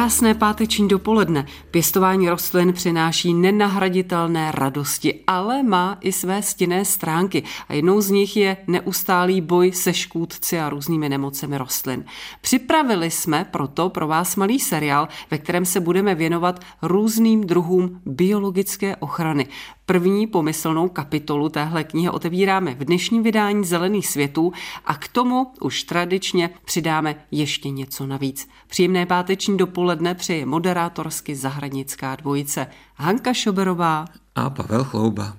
Krásné páteční dopoledne. Pěstování rostlin přináší nenahraditelné radosti, ale má i své stinné stránky a jednou z nich je neustálý boj se škůdci a různými nemocemi rostlin. Připravili jsme proto pro vás malý seriál, ve kterém se budeme věnovat různým druhům biologické ochrany. První pomyslnou kapitolu téhle knihy otevíráme v dnešním vydání Zelených světů a k tomu už tradičně přidáme ještě něco navíc. Příjemné páteční dopoledne přeje moderátorsky zahradnická dvojice Hanka Šoberová a Pavel Chlouba.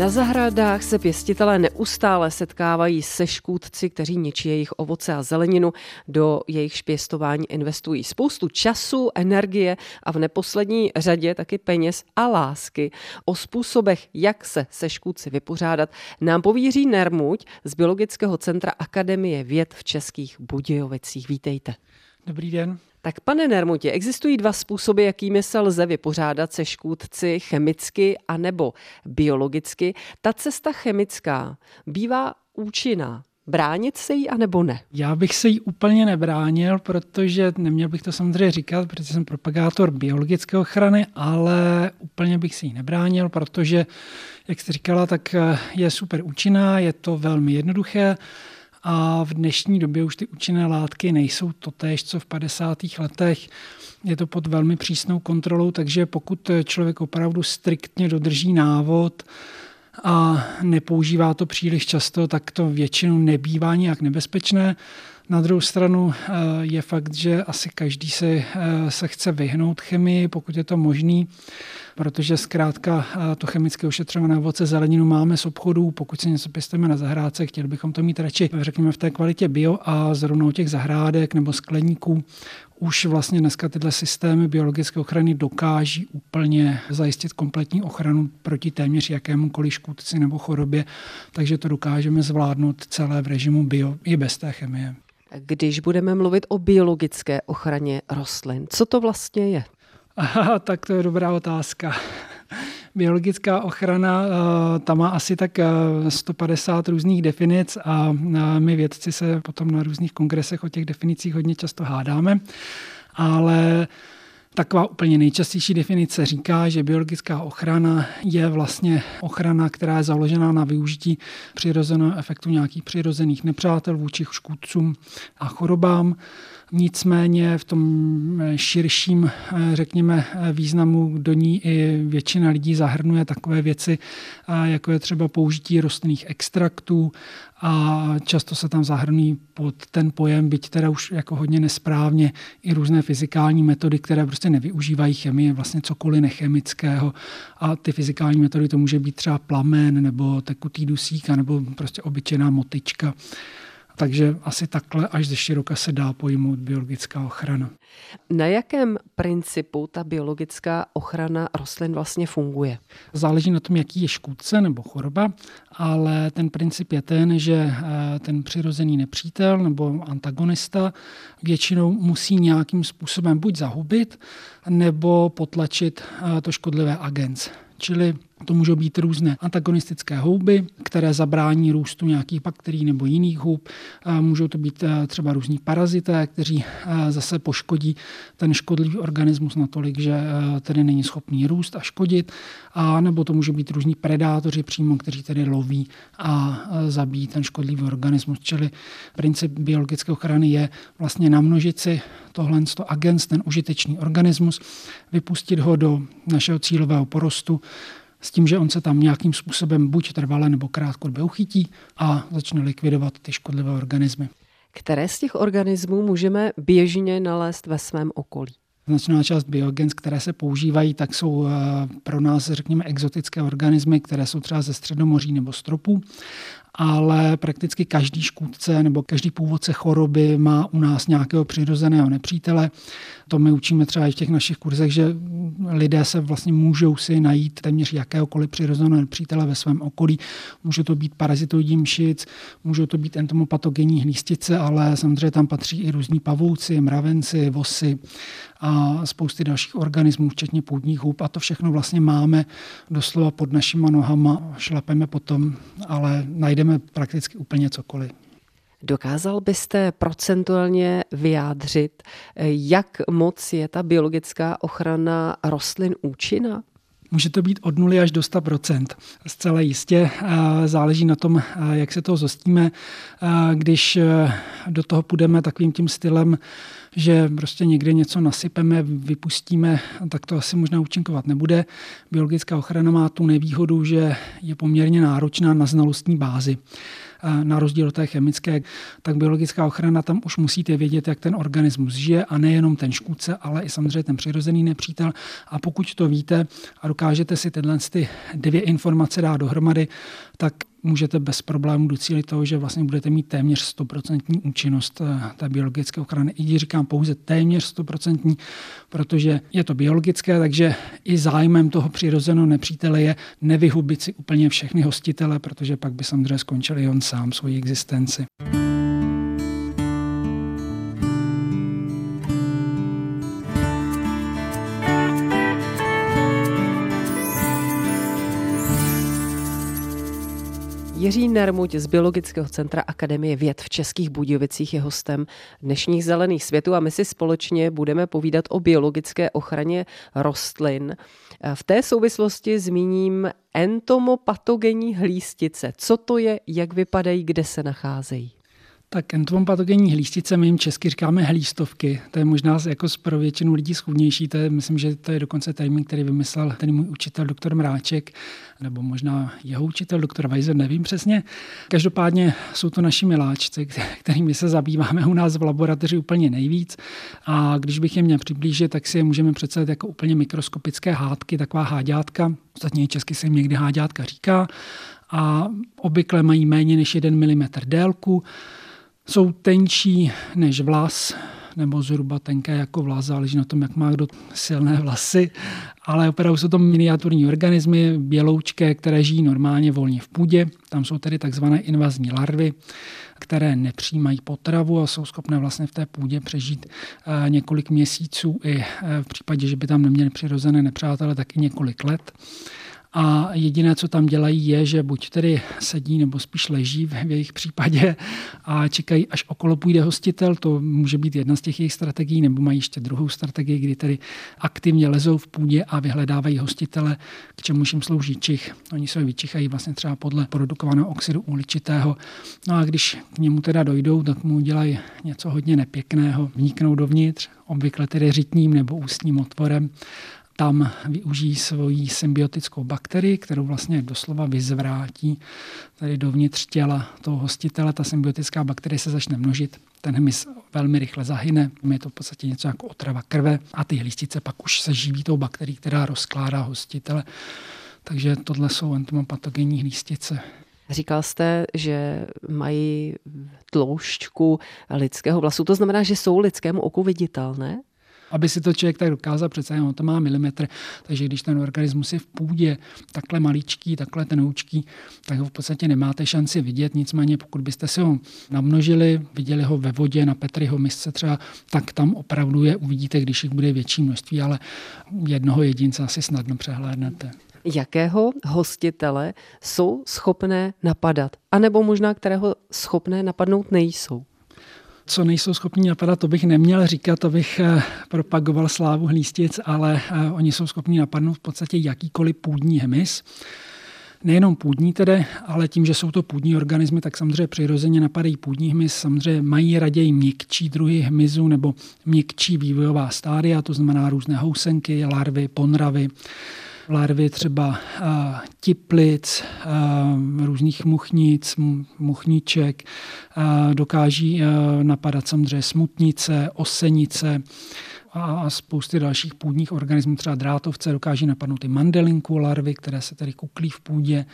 Na zahradách se pěstitelé neustále setkávají se škůdci, kteří ničí jejich ovoce a zeleninu. Do jejich pěstování investují spoustu času, energie a v neposlední řadě taky peněz a lásky. O způsobech, jak se se škůdci vypořádat, nám povíří Nermuť z Biologického centra Akademie věd v Českých Budějovicích. Vítejte. Dobrý den. Tak pane Nermutě, existují dva způsoby, jakými se lze vypořádat se škůdci chemicky anebo biologicky. Ta cesta chemická bývá účinná. Bránit se jí, anebo ne? Já bych se jí úplně nebránil, protože neměl bych to samozřejmě říkat, protože jsem propagátor biologické ochrany, ale úplně bych se jí nebránil, protože, jak jste říkala, tak je super účinná, je to velmi jednoduché a v dnešní době už ty účinné látky nejsou totéž, co v 50. letech. Je to pod velmi přísnou kontrolou, takže pokud člověk opravdu striktně dodrží návod, a nepoužívá to příliš často, tak to většinou nebývá nějak nebezpečné. Na druhou stranu eh, je fakt, že asi každý se, eh, se chce vyhnout chemii, pokud je to možný, protože zkrátka eh, to chemické ošetřované ovoce zeleninu máme z obchodů, pokud si něco pěstujeme na zahrádce, chtěli bychom to mít radši, řekněme, v té kvalitě bio a zrovna u těch zahrádek nebo skleníků už vlastně dneska tyhle systémy biologické ochrany dokáží úplně zajistit kompletní ochranu proti téměř jakémukoliv škůdci nebo chorobě, takže to dokážeme zvládnout celé v režimu bio i bez té chemie. Když budeme mluvit o biologické ochraně rostlin, co to vlastně je? Aha, tak to je dobrá otázka. Biologická ochrana, eh, ta má asi tak 150 eh, různých definic a eh, my vědci se potom na různých kongresech o těch definicích hodně často hádáme, ale Taková úplně nejčastější definice říká, že biologická ochrana je vlastně ochrana, která je založena na využití přirozeného efektu nějakých přirozených nepřátel vůči škůdcům a chorobám. Nicméně v tom širším, řekněme, významu do ní i většina lidí zahrnuje takové věci, jako je třeba použití rostlinných extraktů a často se tam zahrnují pod ten pojem, byť teda už jako hodně nesprávně, i různé fyzikální metody, které prostě nevyužívají chemii, vlastně cokoliv nechemického. A ty fyzikální metody to může být třeba plamen nebo tekutý dusík, nebo prostě obyčejná motička. Takže asi takhle až ze široka se dá pojmout biologická ochrana. Na jakém principu ta biologická ochrana rostlin vlastně funguje? Záleží na tom, jaký je škůdce nebo choroba, ale ten princip je ten, že eh, ten přirozený nepřítel nebo antagonista většinou musí nějakým způsobem buď zahubit, nebo potlačit eh, to škodlivé agens. Čili to můžou být různé antagonistické houby, které zabrání růstu nějakých bakterií nebo jiných hub. Můžou to být eh, třeba různí parazité, kteří eh, zase poškodí ten škodlivý organismus natolik, že eh, tedy není schopný růst a škodit. A nebo to můžou být různí predátoři přímo, kteří tedy loví a zabíjí ten škodlivý organismus. Čili princip biologické ochrany je vlastně namnožit si tohle agens, ten užitečný organismus, vypustit ho do našeho cílového porostu, s tím, že on se tam nějakým způsobem buď trvale nebo krátkodobě uchytí a začne likvidovat ty škodlivé organismy. Které z těch organismů můžeme běžně nalézt ve svém okolí? Značná část biogens, které se používají, tak jsou eh, pro nás, řekněme, exotické organismy, které jsou třeba ze středomoří nebo stropů. Ale prakticky každý škůdce nebo každý původce choroby má u nás nějakého přirozeného nepřítele. To my učíme třeba i v těch našich kurzech, že lidé se vlastně můžou si najít téměř jakéhokoliv přirozeného nepřítele ve svém okolí. Může to být parazitoidní mšic, můžou to být entomopatogenní hlístice, ale samozřejmě tam patří i různí pavouci, mravenci, vosy a spousty dalších organismů, včetně půdních hub. A to všechno vlastně máme doslova pod našima nohama, šlapeme potom, ale najdeme prakticky úplně cokoliv. Dokázal byste procentuálně vyjádřit, jak moc je ta biologická ochrana rostlin účinná? Může to být od 0 až do 100% Zcela jistě záleží na tom, jak se toho zostíme. Když do toho půjdeme takovým tím stylem, že prostě někde něco nasypeme, vypustíme, tak to asi možná účinkovat nebude. Biologická ochrana má tu nevýhodu, že je poměrně náročná na znalostní bázi na rozdíl od té chemické, tak biologická ochrana tam už musíte vědět, jak ten organismus žije a nejenom ten škůdce, ale i samozřejmě ten přirozený nepřítel. A pokud to víte a dokážete si tyhle ty dvě informace dát dohromady, tak můžete bez problémů docílit toho, že vlastně budete mít téměř 100% účinnost eh, té biologické ochrany. I když říkám pouze téměř 100%, protože je to biologické, takže i zájmem toho přirozeného nepřítele je nevyhubit si úplně všechny hostitele, protože pak by samozřejmě skončil i on sám svoji existenci. Jiří Nermuť z Biologického centra Akademie věd v Českých Budějovicích je hostem dnešních zelených světů a my si společně budeme povídat o biologické ochraně rostlin. V té souvislosti zmíním entomopatogenní hlístice. Co to je, jak vypadají, kde se nacházejí? Tak entomompatogenní hlístice, my jim česky říkáme hlístovky. To je možná jako pro většinu lidí schůdnější. To je, myslím, že to je dokonce termín, který vymyslel ten můj učitel doktor Mráček, nebo možná jeho učitel doktor Weiser, nevím přesně. Každopádně jsou to naši miláčci, kterými se zabýváme u nás v laboratoři úplně nejvíc. A když bych je měl přiblížit, tak si je můžeme představit jako úplně mikroskopické hádky, taková háďátka. Ostatně česky se jim někdy háďátka říká. A obvykle mají méně než 1 mm délku jsou tenčí než vlas, nebo zhruba tenké jako vlas, záleží na tom, jak má kdo silné vlasy, ale opravdu jsou to miniaturní organismy, běloučké, které žijí normálně volně v půdě. Tam jsou tedy takzvané invazní larvy, které nepřijímají potravu a jsou schopné vlastně v té půdě přežít eh, několik měsíců i eh, v případě, že by tam neměli přirozené nepřátelé, taky několik let a jediné, co tam dělají, je, že buď tedy sedí nebo spíš leží v jejich případě a čekají, až okolo půjde hostitel, to může být jedna z těch jejich strategií, nebo mají ještě druhou strategii, kdy tedy aktivně lezou v půdě a vyhledávají hostitele, k čemu jim slouží čich. Oni se vyčichají vlastně třeba podle produkovaného oxidu uhličitého. No a když k němu teda dojdou, tak mu dělají něco hodně nepěkného, vniknou dovnitř, obvykle tedy řitním nebo ústním otvorem tam využijí svoji symbiotickou bakterii, kterou vlastně doslova vyzvrátí tady dovnitř těla toho hostitele. Ta symbiotická bakterie se začne množit, ten hmyz velmi rychle zahyne, je to v podstatě něco jako otrava krve a ty hlístice pak už se živí tou bakterií, která rozkládá hostitele. Takže tohle jsou entomopatogenní hlístice. Říkal jste, že mají tloušťku lidského vlasu, to znamená, že jsou lidskému oku viditelné? Aby si to člověk tak dokázal přece, on to má milimetr, takže když ten organismus je v půdě takhle maličký, takhle tenoučký, tak ho v podstatě nemáte šanci vidět, nicméně pokud byste si ho namnožili, viděli ho ve vodě na Petriho misce třeba, tak tam opravdu je uvidíte, když jich bude větší množství, ale jednoho jedince asi snadno přehlédnete. Jakého hostitele jsou schopné napadat, anebo možná kterého schopné napadnout nejsou co nejsou schopni napadat, to bych neměl říkat, to bych eh, propagoval slávu hlístic, ale eh, oni jsou schopni napadnout v podstatě jakýkoliv půdní hmyz. Nejenom půdní tedy, ale tím, že jsou to půdní organismy, tak samozřejmě přirozeně napadají půdní hmyz. Samozřejmě mají raději měkčí druhy hmyzu nebo měkčí vývojová stádia, to znamená různé housenky, larvy, ponravy larvy třeba tiplic, různých muchnic, muchniček, dokáží napadat samozřejmě smutnice, osenice a spousty dalších půdních organismů, třeba drátovce, dokáží napadnout i mandelinku larvy, které se tedy kuklí v půdě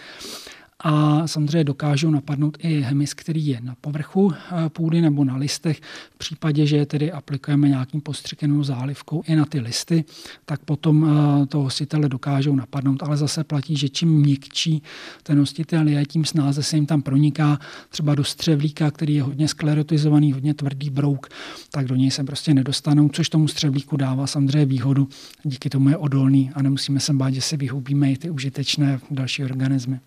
a samozřejmě dokážou napadnout i hemis, který je na povrchu eh, půdy nebo na listech. V případě, že je tedy aplikujeme nějakým postřikenou zálivkou i na ty listy, tak potom eh, toho hostitele dokážou napadnout. Ale zase platí, že čím měkčí ten hostitel je, tím snáze se jim tam proniká třeba do střevlíka, který je hodně sklerotizovaný, hodně tvrdý brouk, tak do něj se prostě nedostanou, což tomu střevlíku dává samozřejmě výhodu. Díky tomu je odolný a nemusíme se bát, že si vyhubíme i ty užitečné další organismy.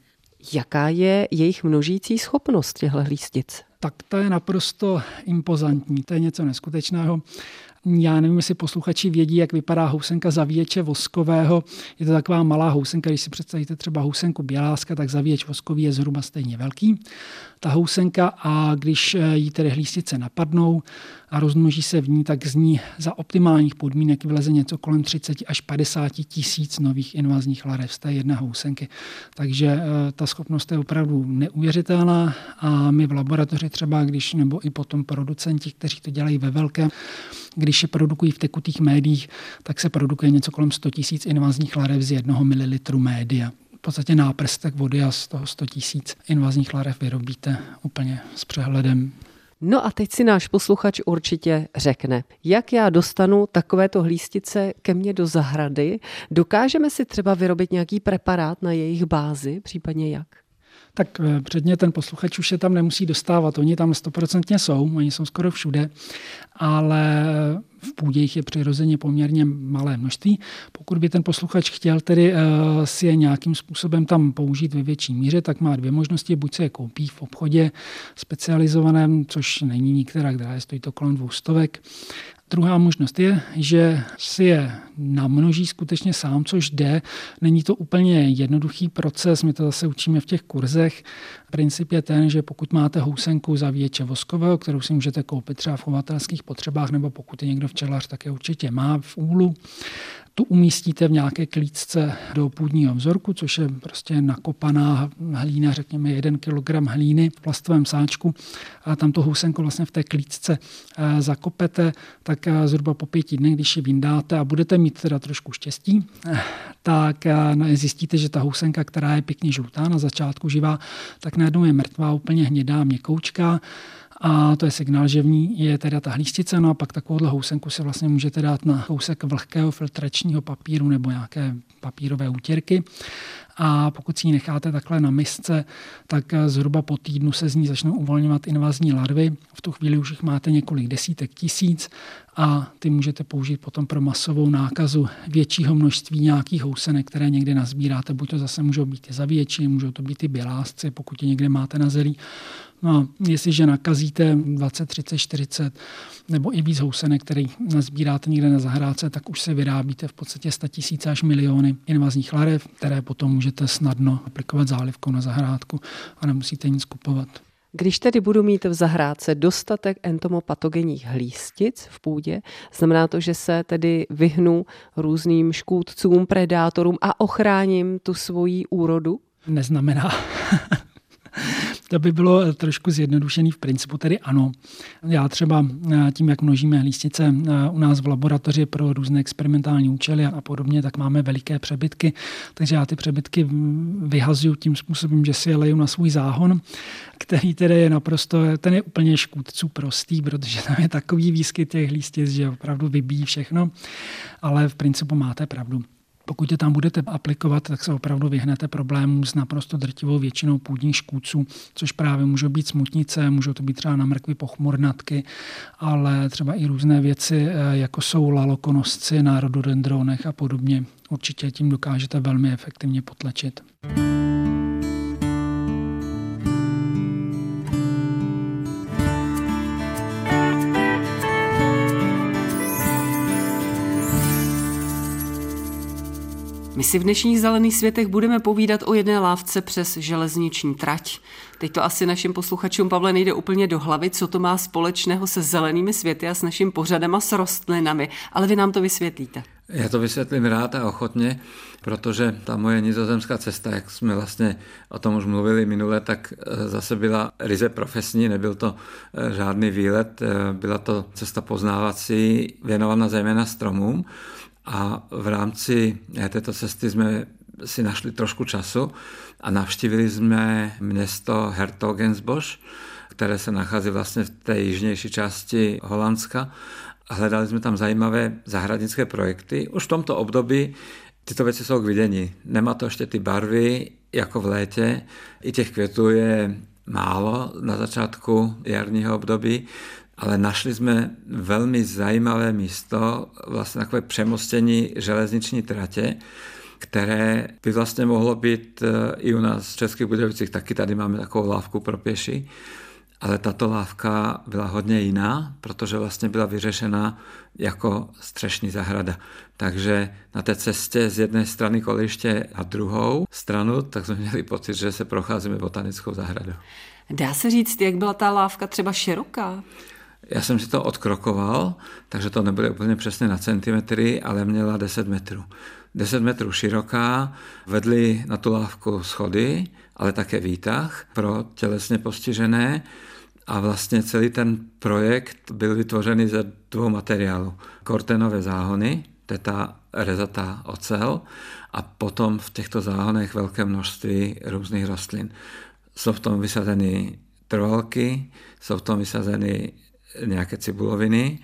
Jaká je jejich množící schopnost těchto lístic? Tak to je naprosto impozantní, to je něco neskutečného. Já nevím, jestli posluchači vědí, jak vypadá housenka zavíječe voskového. Je to taková malá housenka, když si představíte třeba housenku běláska, tak zavíječ voskový je zhruba stejně velký. Ta housenka a když jí tedy hlístice napadnou a rozmnoží se v ní, tak z ní za optimálních podmínek vyleze něco kolem 30 až 50 tisíc nových invazních larev z té jedné housenky. Takže eh, ta schopnost je opravdu neuvěřitelná a my v laboratoři třeba, když nebo i potom producenti, kteří to dělají ve velkém, když je produkují v tekutých médiích, tak se produkuje něco kolem 100 tisíc invazních larev z jednoho mililitru média v podstatě náprstek vody a z toho 100 tisíc invazních larev vyrobíte úplně s přehledem. No a teď si náš posluchač určitě řekne, jak já dostanu takovéto hlístice ke mně do zahrady. Dokážeme si třeba vyrobit nějaký preparát na jejich bázi, případně jak? Tak eh, předně ten posluchač už se tam nemusí dostávat. Oni tam stoprocentně jsou, oni jsou skoro všude, ale v půdě jich je přirozeně poměrně malé množství. Pokud by ten posluchač chtěl tedy uh, si je nějakým způsobem tam použít ve větší míře, tak má dvě možnosti. Buď se je koupí v obchodě specializovaném, což není nikterá, která stojí to kolem dvou stovek, Druhá možnost je, že si je namnoží skutečně sám, což jde. Není to úplně jednoduchý proces, my to zase učíme v těch kurzech. Princip je ten, že pokud máte housenku zavíječe voskového, kterou si můžete koupit třeba v chovatelských potřebách, nebo pokud je někdo včelař, tak je určitě má v úlu, tu umístíte v nějaké klíčce do půdního vzorku, což je prostě nakopaná hlína, řekněme 1 kg hlíny v plastovém sáčku. A tam to housenko vlastně v té klíčce eh, zakopete, tak eh, zhruba po pěti dnech, když ji vyndáte a budete mít teda trošku štěstí, eh, tak zjistíte, že ta housenka, která je pěkně žlutá na začátku živá, tak najednou je mrtvá, úplně hnědá, měkoučká a to je signál, že v ní je teda ta hlístice, no a pak takovouhle housenku si vlastně můžete dát na housek vlhkého filtračního papíru nebo nějaké papírové útěrky. A pokud si ji necháte takhle na misce, tak zhruba po týdnu se z ní začnou uvolňovat invazní larvy. V tu chvíli už jich máte několik desítek tisíc a ty můžete použít potom pro masovou nákazu většího množství nějakých housenek, které někde nazbíráte. Buď to zase můžou být i zavětší, můžou to být i bělásci, pokud je někde máte na zelí. No a jestliže nakazíte 20, 30, 40 nebo i víc housenek, který nazbíráte někde na zahrádce, tak už se vyrábíte v podstatě 100 tisíce až miliony invazních larev, které potom můžete snadno aplikovat zálivkou na zahrádku a nemusíte nic kupovat. Když tedy budu mít v zahrádce dostatek entomopatogenních hlístic v půdě, znamená to, že se tedy vyhnu různým škůdcům, predátorům a ochráním tu svoji úrodu? Neznamená. To by bylo trošku zjednodušený v principu, tedy ano. Já třeba eh, tím, jak množíme lístice eh, u nás v laboratoři pro různé experimentální účely a podobně, tak máme veliké přebytky, takže já ty přebytky vyhazuju tím způsobem, že si je leju na svůj záhon, který tedy je naprosto, ten je úplně škůdců prostý, protože tam je takový výskyt těch lístic, že opravdu vybíjí všechno, ale v principu máte pravdu. Pokud je tam budete aplikovat, tak se opravdu vyhnete problémům s naprosto drtivou většinou půdních škůdců, což právě můžou být smutnice, můžou to být třeba na mrkvy pochmurnatky, ale třeba i různé věci, eh, jako jsou lalokonosci na rododendronech a podobně. Určitě tím dokážete velmi efektivně potlačit. My si v dnešních zelených světech budeme povídat o jedné lávce přes železniční trať. Teď to asi našim posluchačům, Pavle, nejde úplně do hlavy, co to má společného se zelenými světy a s naším pořadem a s rostlinami, ale vy nám to vysvětlíte. Já to vysvětlím rád a ochotně, protože ta moje nizozemská cesta, jak jsme vlastně o tom už mluvili minule, tak e, zase byla ryze profesní, nebyl to e, žádný výlet, e, byla to cesta poznávací, věnovaná zejména stromům. A v rámci této cesty jsme si našli trošku času a navštívili jsme město Hertogensbosch, které se nachází vlastně v té jižnější části Holandska. Hledali jsme tam zajímavé zahradnické projekty. Už v tomto období tyto věci jsou k vidění. Nemá to ještě ty barvy jako v létě. I těch květů je málo na začátku jarního období, ale našli jsme velmi zajímavé místo, vlastně takové přemostění železniční tratě, které by vlastně mohlo být eh, i u nás v Českých Budějovicích. Taky tady máme takovou lávku pro pěší. Ale tato lávka byla hodně jiná, protože vlastně byla vyřešena jako střešní zahrada. Takže na té cestě z jedné strany koliště a druhou stranu, tak jsme měli pocit, že se procházíme botanickou zahradou. Dá se říct, jak byla ta lávka třeba široká? Já jsem si to odkrokoval, takže to nebylo úplně přesně na centimetry, ale měla 10 metrů. 10 metrů široká, vedly na tu lávku schody, ale také výtah pro tělesně postižené a vlastně celý ten projekt byl vytvořený ze dvou materiálů. Kortenové záhony, to je ta rezatá ocel a potom v těchto záhonech velké množství různých rostlin. Jsou v tom vysazeny trvalky, jsou v tom vysazeny nějaké cibuloviny,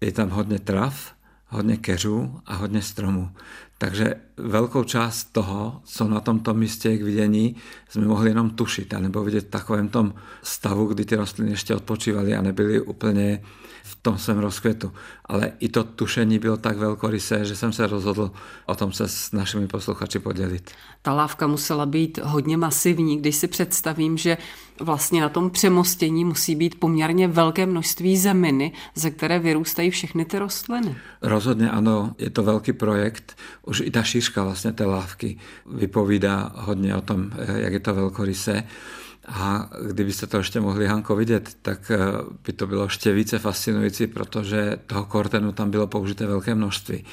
je tam hodně trav, hodně keřů a hodně stromů. Takže velkou část toho, co na tomto místě je k vidění, jsme mohli jenom tušit, anebo vidět v takovém tom stavu, kdy ty rostliny ještě odpočívaly a nebyly úplně v tom svém rozkvětu. Ale i to tušení bylo tak velkorysé, že jsem se rozhodl o tom se s našimi posluchači podělit. Ta lávka musela být hodně masivní, když si představím, že vlastně na tom přemostění musí být poměrně velké množství zeminy, ze které vyrůstají všechny ty rostliny. Rozhodně ano, je to velký projekt. Už i ta šířka vlastně té lávky vypovídá hodně o tom, jak je to velkorysé. A kdybyste to ještě mohli, Hanko, vidět, tak eh, by to bylo ještě více fascinující, protože toho kortenu tam bylo použité velké množství.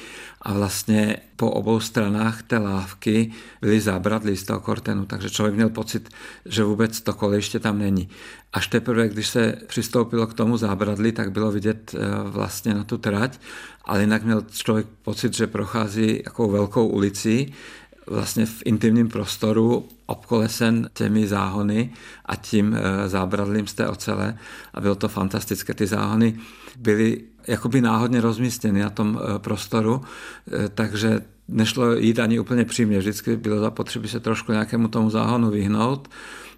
A vlastně po obou stranách té lávky byly zábradlí z toho kortenu, takže člověk měl pocit, že vůbec to kolejiště tam není. Až teprve, když se přistoupilo k tomu zábradlí, tak bylo vidět eh, vlastně na tu trať, ale jinak měl člověk pocit, že prochází jakou velkou ulicí, vlastně v intimním prostoru obkolesen těmi záhony a tím eh, zábradlím z té ocele a bylo to fantastické. Ty záhony byly jakoby náhodně rozmístěny na tom eh, prostoru, eh, takže nešlo jít ani úplně přímě. Vždycky bylo zapotřebí se trošku nějakému tomu záhonu vyhnout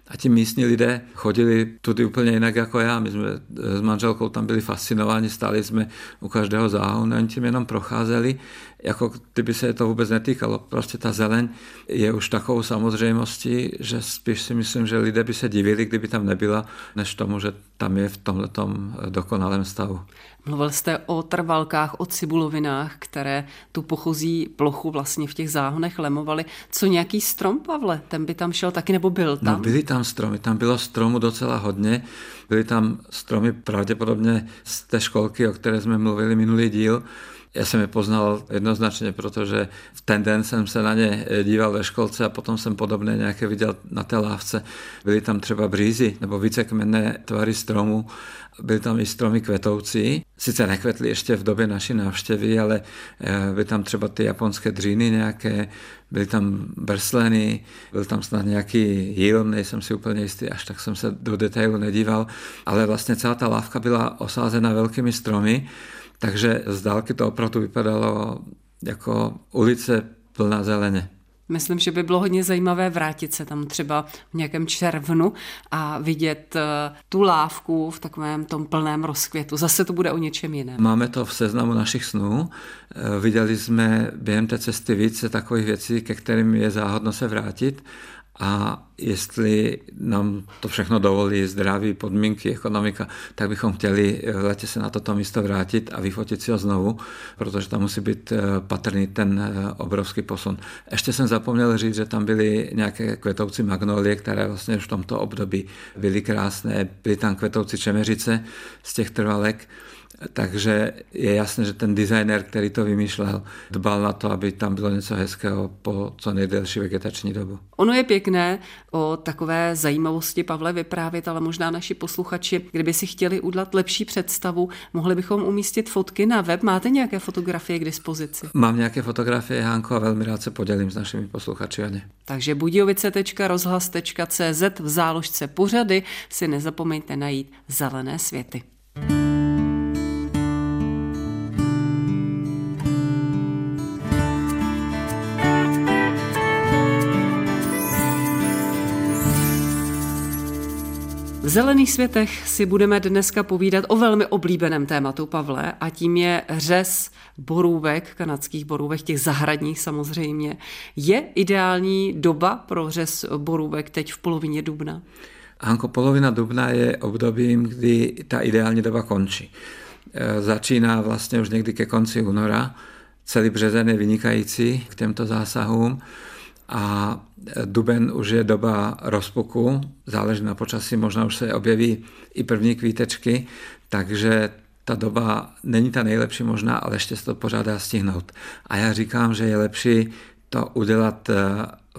a ti místní lidé chodili tudy úplně jinak jako já. My jsme s manželkou tam byli fascinováni, stáli jsme u každého záhonu, oni tím jenom procházeli, jako kdyby se to vůbec netýkalo. Prostě ta zeleň je už takovou samozřejmostí, že spíš si myslím, že lidé by se divili, kdyby tam nebyla, než tomu, že tam je v tomto dokonalém stavu. Mluvil jste o trvalkách, o cibulovinách, které tu pochozí plochu vlastně v těch záhonech lemovaly. Co nějaký strom, Pavle? Ten by tam šel taky nebo byl tam? No, byly tam stromy, tam bylo stromu docela hodně. Byly tam stromy pravděpodobně z té školky, o které jsme mluvili minulý díl. Já jsem je poznal jednoznačně, protože v ten den jsem se na ně díval ve školce a potom jsem podobné nějaké viděl na té lávce. Byly tam třeba břízy nebo vícekmenné tvary stromů, byly tam i stromy kvetoucí. Sice nekvetly ještě v době naší návštěvy, ale eh, byly tam třeba ty japonské dříny nějaké, byly tam brsleny, byl tam snad nějaký jíl, nejsem si úplně jistý, až tak jsem se do detailu nedíval, ale vlastně celá ta lávka byla osázena velkými stromy, takže z dálky to opravdu vypadalo jako ulice plná zeleně. Myslím, že by bylo hodně zajímavé vrátit se tam třeba v nějakém červnu a vidět eh, tu lávku v takovém tom plném rozkvětu. Zase to bude o něčem jiném. Máme to v seznamu našich snů. Eh, viděli jsme během té cesty více takových věcí, ke kterým je záhodno se vrátit a jestli nám to všechno dovolí, zdraví, podmínky, ekonomika, tak bychom chtěli v letě se na toto místo vrátit a vyfotit si ho znovu, protože tam musí být eh, patrný ten eh, obrovský posun. Ještě jsem zapomněl říct, že tam byly nějaké kvetoucí magnolie, které vlastně v tomto období byly krásné. Byly tam kvetoucí čemeřice z těch trvalek Takže je jasné, že ten designer, který to vymýšlel, dbal na to, aby tam bylo něco hezkého po co nejdelší vegetační dobu. Ono je pěkné o takové zajímavosti Pavle vyprávět, ale možná naši posluchači, kdyby si chtěli udělat lepší představu, mohli bychom umístit fotky na web. Máte nějaké fotografie k dispozici? Mám nějaké fotografie, Hanko, a velmi rád se podělím s našimi posluchači. Takže budějovice.rozhlas.cz v záložce pořady si nezapomeňte najít zelené světy. V Zelených světech si budeme dneska povídat o velmi oblíbeném tématu, Pavle, a tím je řez borůvek, kanadských borůvek, těch zahradních samozřejmě. Je ideální doba pro řez borůvek teď v polovině dubna? Hanko, polovina dubna je obdobím, kdy ta ideální doba končí. E, začíná vlastně už někdy ke konci února. Celý březen je vynikající k těmto zásahům a duben už je doba rozpuku, záleží na počasí, možná už se objeví i první kvítečky, takže ta doba není ta nejlepší možná, ale ještě se to pořád dá stihnout. A já říkám, že je lepší to udělat eh,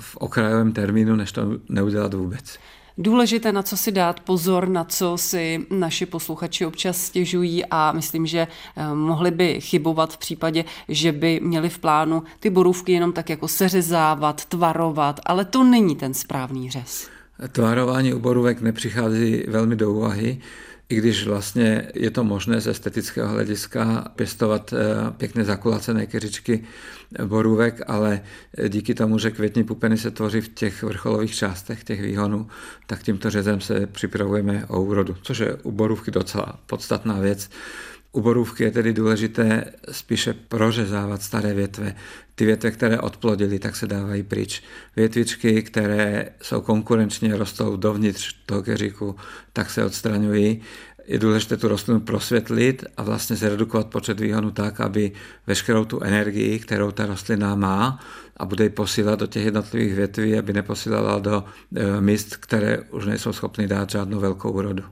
v okrajovém termínu, než to neudělat vůbec důležité, na co si dát pozor, na co si naši posluchači občas stěžují a myslím, že eh, mohli by chybovat v případě, že by měli v plánu ty borůvky jenom tak jako seřezávat, tvarovat, ale to není ten správný řez. Tvarování u borůvek nepřichází velmi do úvahy i když vlastně je to možné z estetického hlediska pěstovat eh, pěkně zakulacené keřičky borůvek, ale díky tomu, že květní pupeny se tvoří v těch vrcholových částech těch výhonů, tak tímto řezem se připravujeme o úrodu, což je u borůvky docela podstatná věc. U borůvky je tedy důležité spíše prořezávat staré větve. Ty větve, které odplodily, tak se dávají pryč. Větvičky, které jsou konkurenčně, rostou dovnitř toho keříku, tak se odstraňují. Je důležité tu rostlinu prosvětlit a vlastně zredukovat počet výhonů tak, aby veškerou tu energii, kterou ta rostlina má a bude ji posílat do těch jednotlivých větví, aby neposílala do e, míst, které už nejsou schopny dát žádnou velkou úrodu.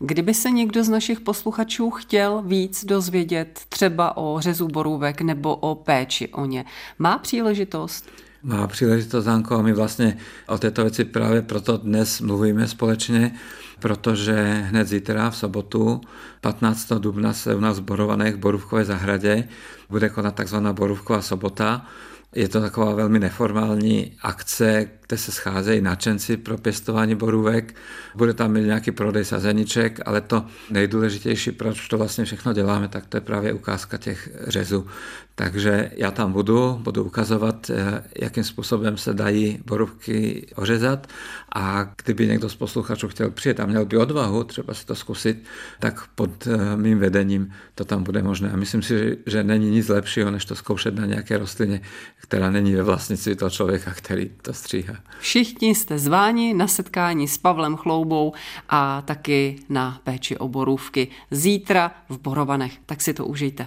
Kdyby se někdo z našich posluchačů chtěl víc dozvědět třeba o řezu borůvek nebo o péči o ně, má příležitost? Má příležitost, Zanko, a my vlastně o této věci právě proto dnes mluvíme společně, protože hned zítra v sobotu 15. dubna se u nás v Borovaných Borůvkové zahradě bude konat takzvaná Borůvková sobota, je to taková velmi neformální akce, kde se scházejí nadšenci pro pěstování borůvek. Bude tam mít nějaký prodej sazeniček, ale to nejdůležitější, proč to vlastně všechno děláme, tak to je právě ukázka těch řezů. Takže já tam budu, budu ukazovat, eh, jakým způsobem se dají borůvky ořezat a kdyby někdo z posluchačů chtěl přijet a měl by odvahu třeba si to zkusit, tak pod eh, mým vedením to tam bude možné. A myslím si, že není nic lepšího, než to zkoušet na nějaké rostlině, která není ve vlastnictví toho člověka, který to stříhá. Všichni jste zváni na setkání s Pavlem Chloubou a taky na péči o borůvky zítra v Borovanech. Tak si to užijte.